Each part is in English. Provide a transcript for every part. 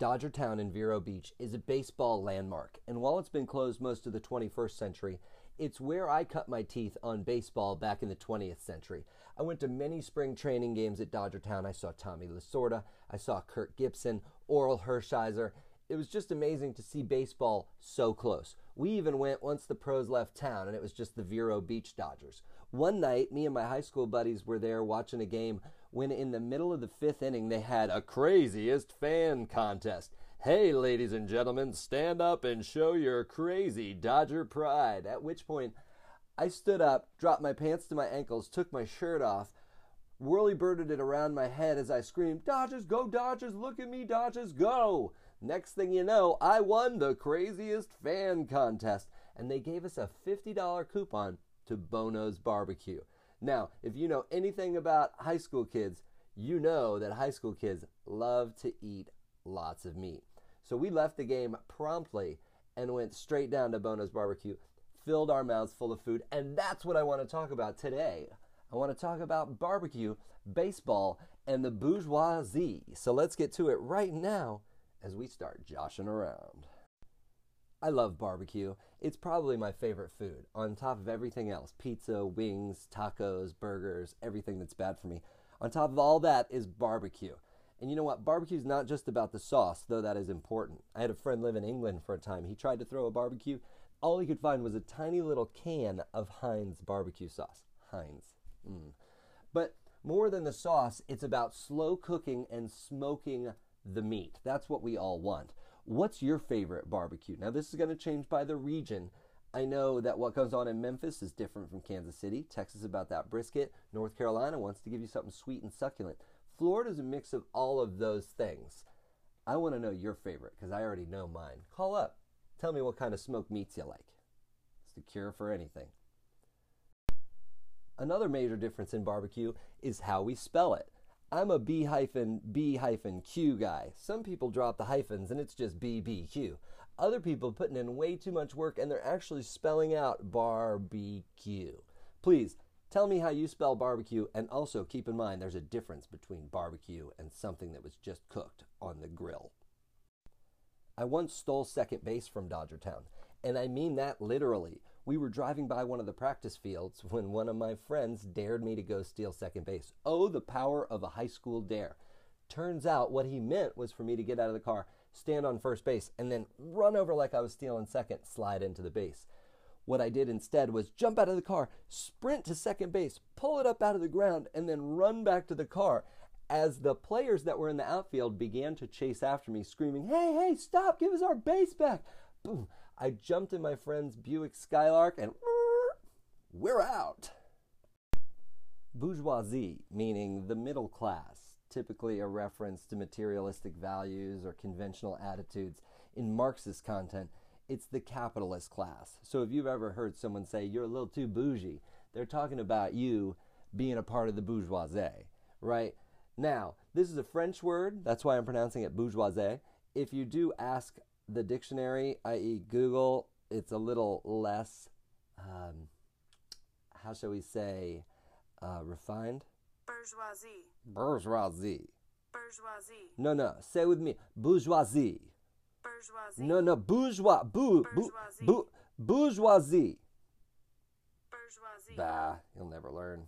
Dodgertown in Vero Beach is a baseball landmark, and while it's been closed most of the 21st century, it's where I cut my teeth on baseball back in the 20th century. I went to many spring training games at Dodger Town. I saw Tommy Lasorda, I saw Kirk Gibson, Orel Hershiser. It was just amazing to see baseball so close. We even went once the pros left town, and it was just the Vero Beach Dodgers. One night, me and my high school buddies were there watching a game when in the middle of the fifth inning they had a craziest fan contest. Hey, ladies and gentlemen, stand up and show your crazy Dodger pride. At which point, I stood up, dropped my pants to my ankles, took my shirt off, whirly birded it around my head as I screamed, Dodgers, go, Dodgers, look at me, Dodgers, go! Next thing you know, I won the craziest fan contest, and they gave us a $50 coupon to Bono's Barbecue. Now, if you know anything about high school kids, you know that high school kids love to eat lots of meat. So we left the game promptly and went straight down to Bono's Barbecue, filled our mouths full of food, and that's what I want to talk about today. I want to talk about barbecue, baseball, and the bourgeoisie. So let's get to it right now as we start joshing around. I love barbecue. It's probably my favorite food, on top of everything else pizza, wings, tacos, burgers, everything that's bad for me. On top of all that is barbecue. And you know what? Barbecue is not just about the sauce, though that is important. I had a friend live in England for a time. He tried to throw a barbecue. All he could find was a tiny little can of Heinz barbecue sauce. Heinz. Mm. But more than the sauce, it's about slow cooking and smoking the meat. That's what we all want. What's your favorite barbecue? Now, this is going to change by the region. I know that what goes on in Memphis is different from Kansas City. Texas about that brisket. North Carolina wants to give you something sweet and succulent. Florida is a mix of all of those things. I want to know your favorite because I already know mine. Call up. Tell me what kind of smoked meats you like. It's the cure for anything. Another major difference in barbecue is how we spell it. I'm a B hyphen B hyphen Q guy. Some people drop the hyphens and it's just BBQ. Other people putting in way too much work and they're actually spelling out barbecue. Please tell me how you spell barbecue and also keep in mind there's a difference between barbecue and something that was just cooked on the grill. I once stole second base from Dodgertown, and I mean that literally. We were driving by one of the practice fields when one of my friends dared me to go steal second base. Oh, the power of a high school dare. Turns out what he meant was for me to get out of the car, stand on first base, and then run over like I was stealing second, slide into the base. What I did instead was jump out of the car, sprint to second base, pull it up out of the ground, and then run back to the car as the players that were in the outfield began to chase after me, screaming, Hey, hey, stop, give us our base back. Boom. I jumped in my friend's Buick Skylark and we're out. Bourgeoisie, meaning the middle class, typically a reference to materialistic values or conventional attitudes. In Marxist content, it's the capitalist class. So if you've ever heard someone say you're a little too bougie, they're talking about you being a part of the bourgeoisie, right? Now, this is a French word, that's why I'm pronouncing it bourgeoisie. If you do ask the dictionary, i.e., Google, it's a little less, um, how shall we say, uh, refined? Bourgeoisie. Bourgeoisie. Bourgeoisie. No, no, say with me. Bourgeoisie. Bourgeoisie. No, no, bourgeois. Boo, boo, Bourgeoisie. boo, bourgeoisie. Bourgeoisie. Bah, you'll never learn.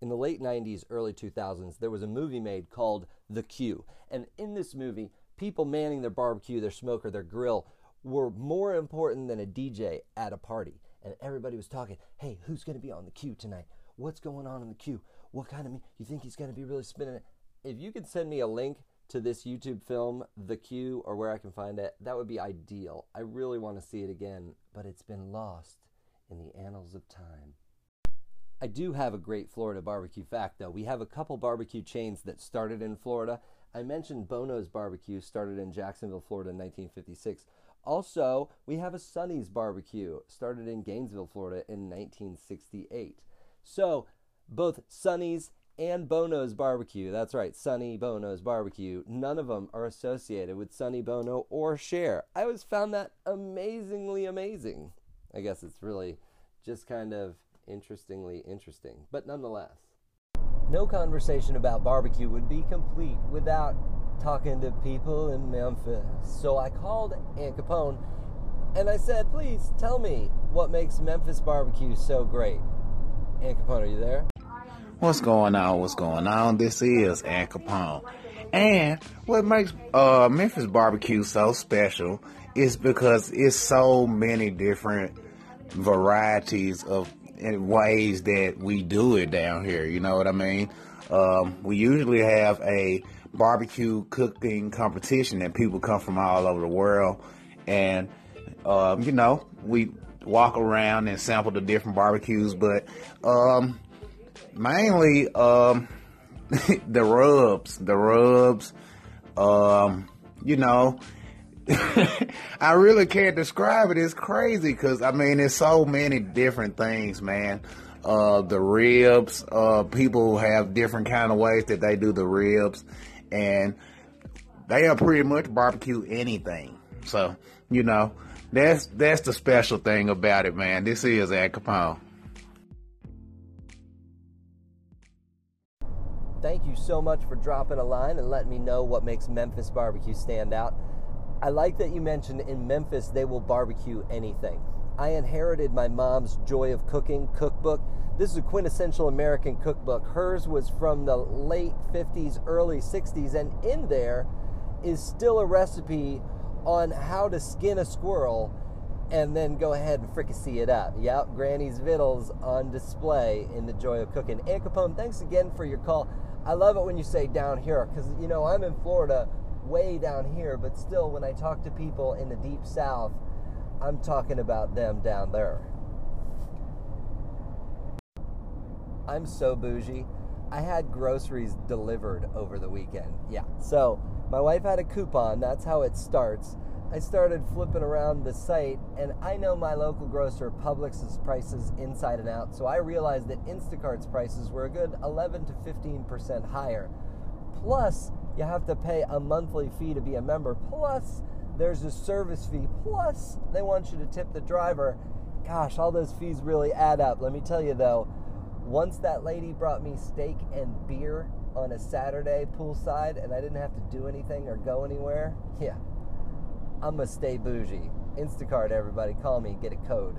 In the late 90s, early 2000s, there was a movie made called The Queue. And in this movie, people manning their barbecue, their smoker, their grill were more important than a DJ at a party. And everybody was talking, hey, who's going to be on the queue tonight? What's going on in the queue? What kind of meat? You think he's going to be really spinning it? If you could send me a link to this YouTube film, The Queue, or where I can find it, that would be ideal. I really want to see it again, but it's been lost in the annals of time. I do have a great Florida barbecue fact, though. We have a couple barbecue chains that started in Florida. I mentioned Bono's Barbecue started in Jacksonville, Florida in 1956. Also, we have a Sonny's Barbecue started in Gainesville, Florida in 1968. So, both Sonny's and Bono's Barbecue, that's right, Sonny Bono's Barbecue, none of them are associated with Sonny Bono or Cher. I always found that amazingly amazing. I guess it's really just kind of interestingly interesting, but nonetheless. No conversation about barbecue would be complete without talking to people in Memphis. So I called Aunt Capone and I said, please tell me what makes Memphis barbecue so great. Aunt Capone, are you there? What's going on? What's going on? This is Aunt Capone. And what makes uh, Memphis barbecue so special is because it's so many different varieties of ways that we do it down here. You know what I mean? Um, we usually have a barbecue cooking competition and people come from all over the world, and um, you know we walk around and sample the different barbecues, but um, mainly um, the rubs, the rubs. Um, you know, I really can't describe it. It's crazy because I mean, there's so many different things, man. Uh, the ribs, uh, people have different kind of ways that they do the ribs, and they are pretty much barbecue anything. So, you know, that's that's the special thing about it, man. This is Aunt Capone. Thank you so much for dropping a line and letting me know what makes Memphis barbecue stand out. I like that you mentioned in Memphis they will barbecue anything. I inherited my mom's Joy of Cooking cookbook. This is a quintessential American cookbook. Hers was from the late 50s, early 60s, and in there is still a recipe on how to skin a squirrel and then go ahead and fricassee it up. Yep, Granny's Vittles on display in the Joy of Cooking. Aunt Capone, thanks again for your call. I love it when you say down here because, you know, I'm in Florida, way down here, but still, when I talk to people in the deep south, I'm talking about them down there. I'm so bougie. I had groceries delivered over the weekend. Yeah. So my wife had a coupon. That's how it starts. I started flipping around the site, and I know my local grocer Publix's prices inside and out. So I realized that Instacart's prices were a good 11 to 15 percent higher. Plus, you have to pay a monthly fee to be a member. Plus, there's a service fee. Plus, they want you to tip the driver. Gosh, all those fees really add up. Let me tell you though, once that lady brought me steak and beer on a Saturday poolside and I didn't have to do anything or go anywhere, yeah, I'm gonna stay bougie. Instacart, everybody, call me, get a code.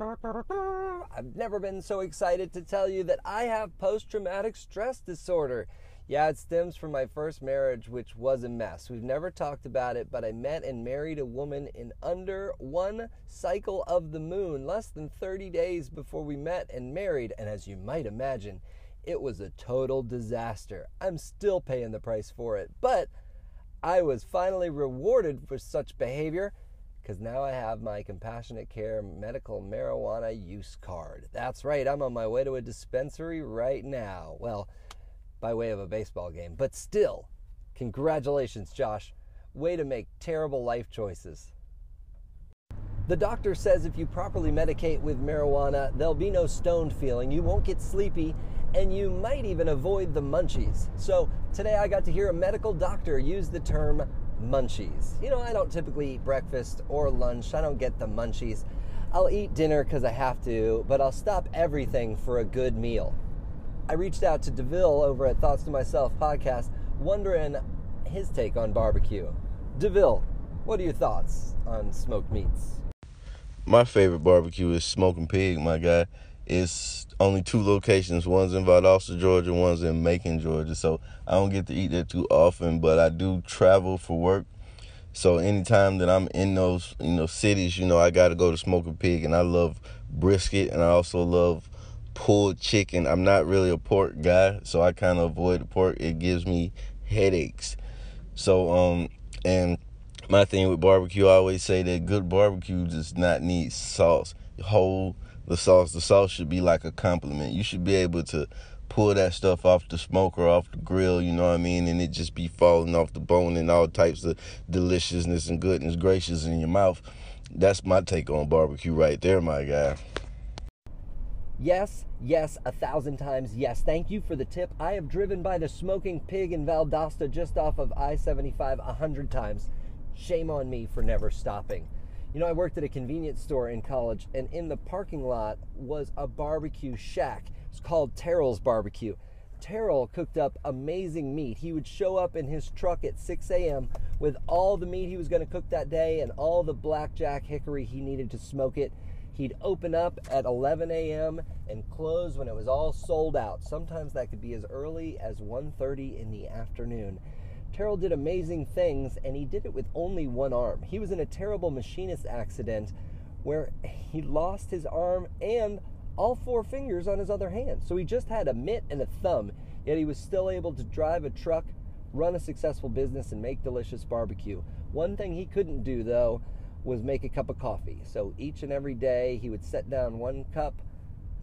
I've never been so excited to tell you that I have post traumatic stress disorder. Yeah, it stems from my first marriage, which was a mess. We've never talked about it, but I met and married a woman in under one cycle of the moon, less than 30 days before we met and married. And as you might imagine, it was a total disaster. I'm still paying the price for it, but I was finally rewarded for such behavior because now I have my compassionate care medical marijuana use card. That's right, I'm on my way to a dispensary right now. Well, by way of a baseball game, but still, congratulations, Josh. Way to make terrible life choices. The doctor says if you properly medicate with marijuana, there'll be no stoned feeling, you won't get sleepy, and you might even avoid the munchies. So today I got to hear a medical doctor use the term munchies. You know, I don't typically eat breakfast or lunch, I don't get the munchies. I'll eat dinner because I have to, but I'll stop everything for a good meal. I reached out to DeVille over at Thoughts to Myself podcast, wondering his take on barbecue. DeVille, what are your thoughts on smoked meats? My favorite barbecue is Smoking Pig, my guy. It's only two locations. One's in Valdosta, Georgia. One's in Macon, Georgia. So I don't get to eat there too often, but I do travel for work. So anytime that I'm in those you know cities, you know I got to go to Smoking Pig, and I love brisket, and I also love pulled chicken. I'm not really a pork guy, so I kind of avoid pork. It gives me headaches. So um and my thing with barbecue, I always say that good barbecue does not need sauce. Whole the sauce. The sauce should be like a complement. You should be able to pull that stuff off the smoker, off the grill, you know what I mean? And it just be falling off the bone and all types of deliciousness and goodness gracious in your mouth. That's my take on barbecue right there, my guy. Yes, yes, a thousand times yes. Thank you for the tip. I have driven by the smoking pig in Valdosta just off of I 75 a hundred times. Shame on me for never stopping. You know, I worked at a convenience store in college, and in the parking lot was a barbecue shack. It's called Terrell's Barbecue. Terrell cooked up amazing meat. He would show up in his truck at 6 a.m. with all the meat he was going to cook that day and all the blackjack hickory he needed to smoke it. He'd open up at 11 a.m. and close when it was all sold out. Sometimes that could be as early as 1:30 in the afternoon. Terrell did amazing things and he did it with only one arm. He was in a terrible machinist accident where he lost his arm and all four fingers on his other hand. So he just had a mitt and a thumb, yet he was still able to drive a truck, run a successful business, and make delicious barbecue. One thing he couldn't do, though, was make a cup of coffee. So each and every day he would set down one cup,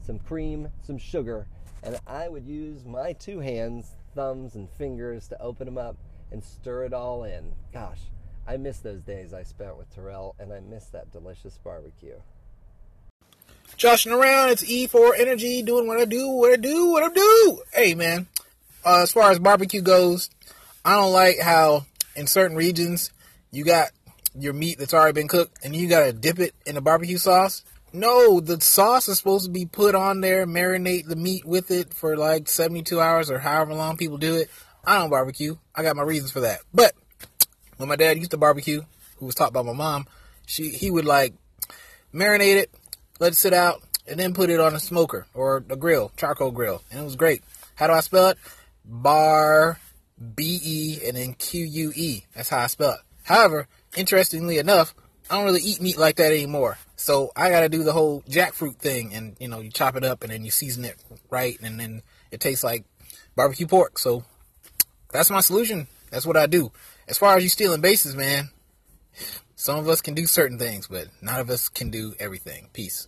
some cream, some sugar, and I would use my two hands, thumbs, and fingers to open them up and stir it all in. Gosh, I miss those days I spent with Terrell, and I miss that delicious barbecue. Joshing around, it's E4 Energy, doing what I do, what I do, what I do. Hey, man, uh, as far as barbecue goes, I don't like how in certain regions you got your meat that's already been cooked and you gotta dip it in the barbecue sauce. No, the sauce is supposed to be put on there, marinate the meat with it for like 72 hours or however long people do it. I don't barbecue. I got my reasons for that. But when my dad used to barbecue, who was taught by my mom, she he would like marinate it, let it sit out, and then put it on a smoker or a grill, charcoal grill, and it was great. How do I spell it? Bar B E and then Q U E. That's how I spell it. However, interestingly enough, I don't really eat meat like that anymore. So I got to do the whole jackfruit thing, and you know, you chop it up and then you season it right, and then it tastes like barbecue pork. So that's my solution. That's what I do. As far as you stealing bases, man, some of us can do certain things, but none of us can do everything. Peace.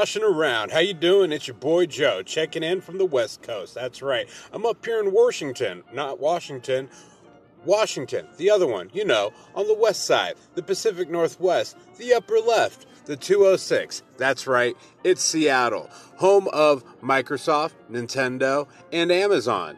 Joshing around. How you doing? It's your boy Joe checking in from the West Coast. That's right. I'm up here in Washington, not Washington. Washington, the other one, you know, on the west side, the Pacific Northwest, the upper left, the 206. That's right, it's Seattle, home of Microsoft, Nintendo, and Amazon.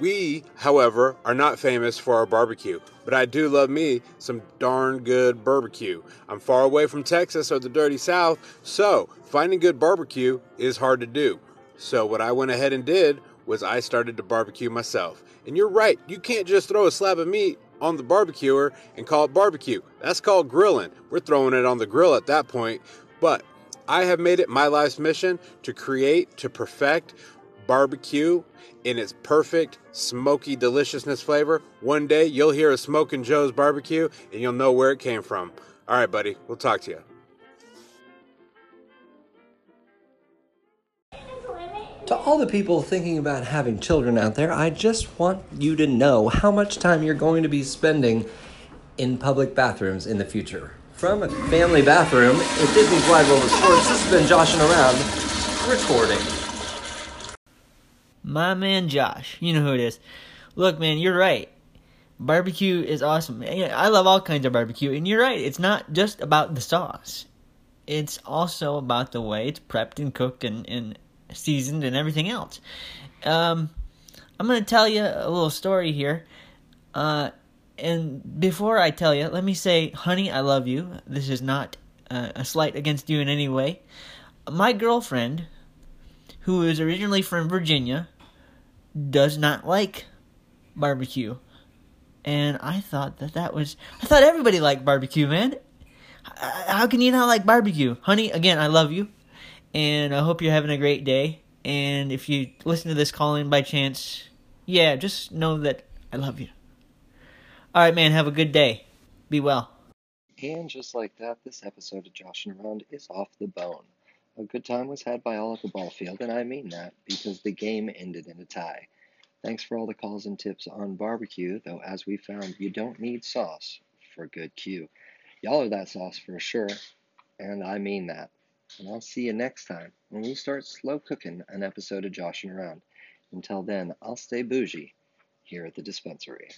We, however, are not famous for our barbecue, but I do love me some darn good barbecue. I'm far away from Texas or the dirty South, so finding good barbecue is hard to do. So, what I went ahead and did was I started to barbecue myself. And you're right, you can't just throw a slab of meat on the barbecuer and call it barbecue. That's called grilling. We're throwing it on the grill at that point. But I have made it my life's mission to create, to perfect barbecue in its perfect smoky deliciousness flavor. One day you'll hear a Smoking Joe's barbecue and you'll know where it came from. All right, buddy, we'll talk to you. To all the people thinking about having children out there, I just want you to know how much time you're going to be spending in public bathrooms in the future. From a family bathroom at Disney's Wide World of Sports, this has been Joshing Around recording. My man Josh, you know who it is. Look, man, you're right. Barbecue is awesome. I love all kinds of barbecue, and you're right. It's not just about the sauce. It's also about the way it's prepped and cooked and, and seasoned and everything else. Um, I'm to tell you a little story here. Uh, and before I tell you, let me say, honey, I love you. This is not uh, a slight against you in any way. My girlfriend, who is originally from Virginia, does not like barbecue. And I thought that that was. I thought everybody liked barbecue, man. How can you not like barbecue? Honey, again, I love you. And I hope you're having a great day. And if you listen to this call in by chance, yeah, just know that I love you. All right, man, have a good day. Be well. And just like that, this episode of Joshing Around is off the bone. A good time was had by all at the ball field, and I mean that because the game ended in a tie. Thanks for all the calls and tips on barbecue, though, as we found, you don't need sauce for good cue. Y'all are that sauce for sure, and I mean that. And I'll see you next time when we start slow cooking an episode of Joshing Around. Until then, I'll stay bougie here at the dispensary.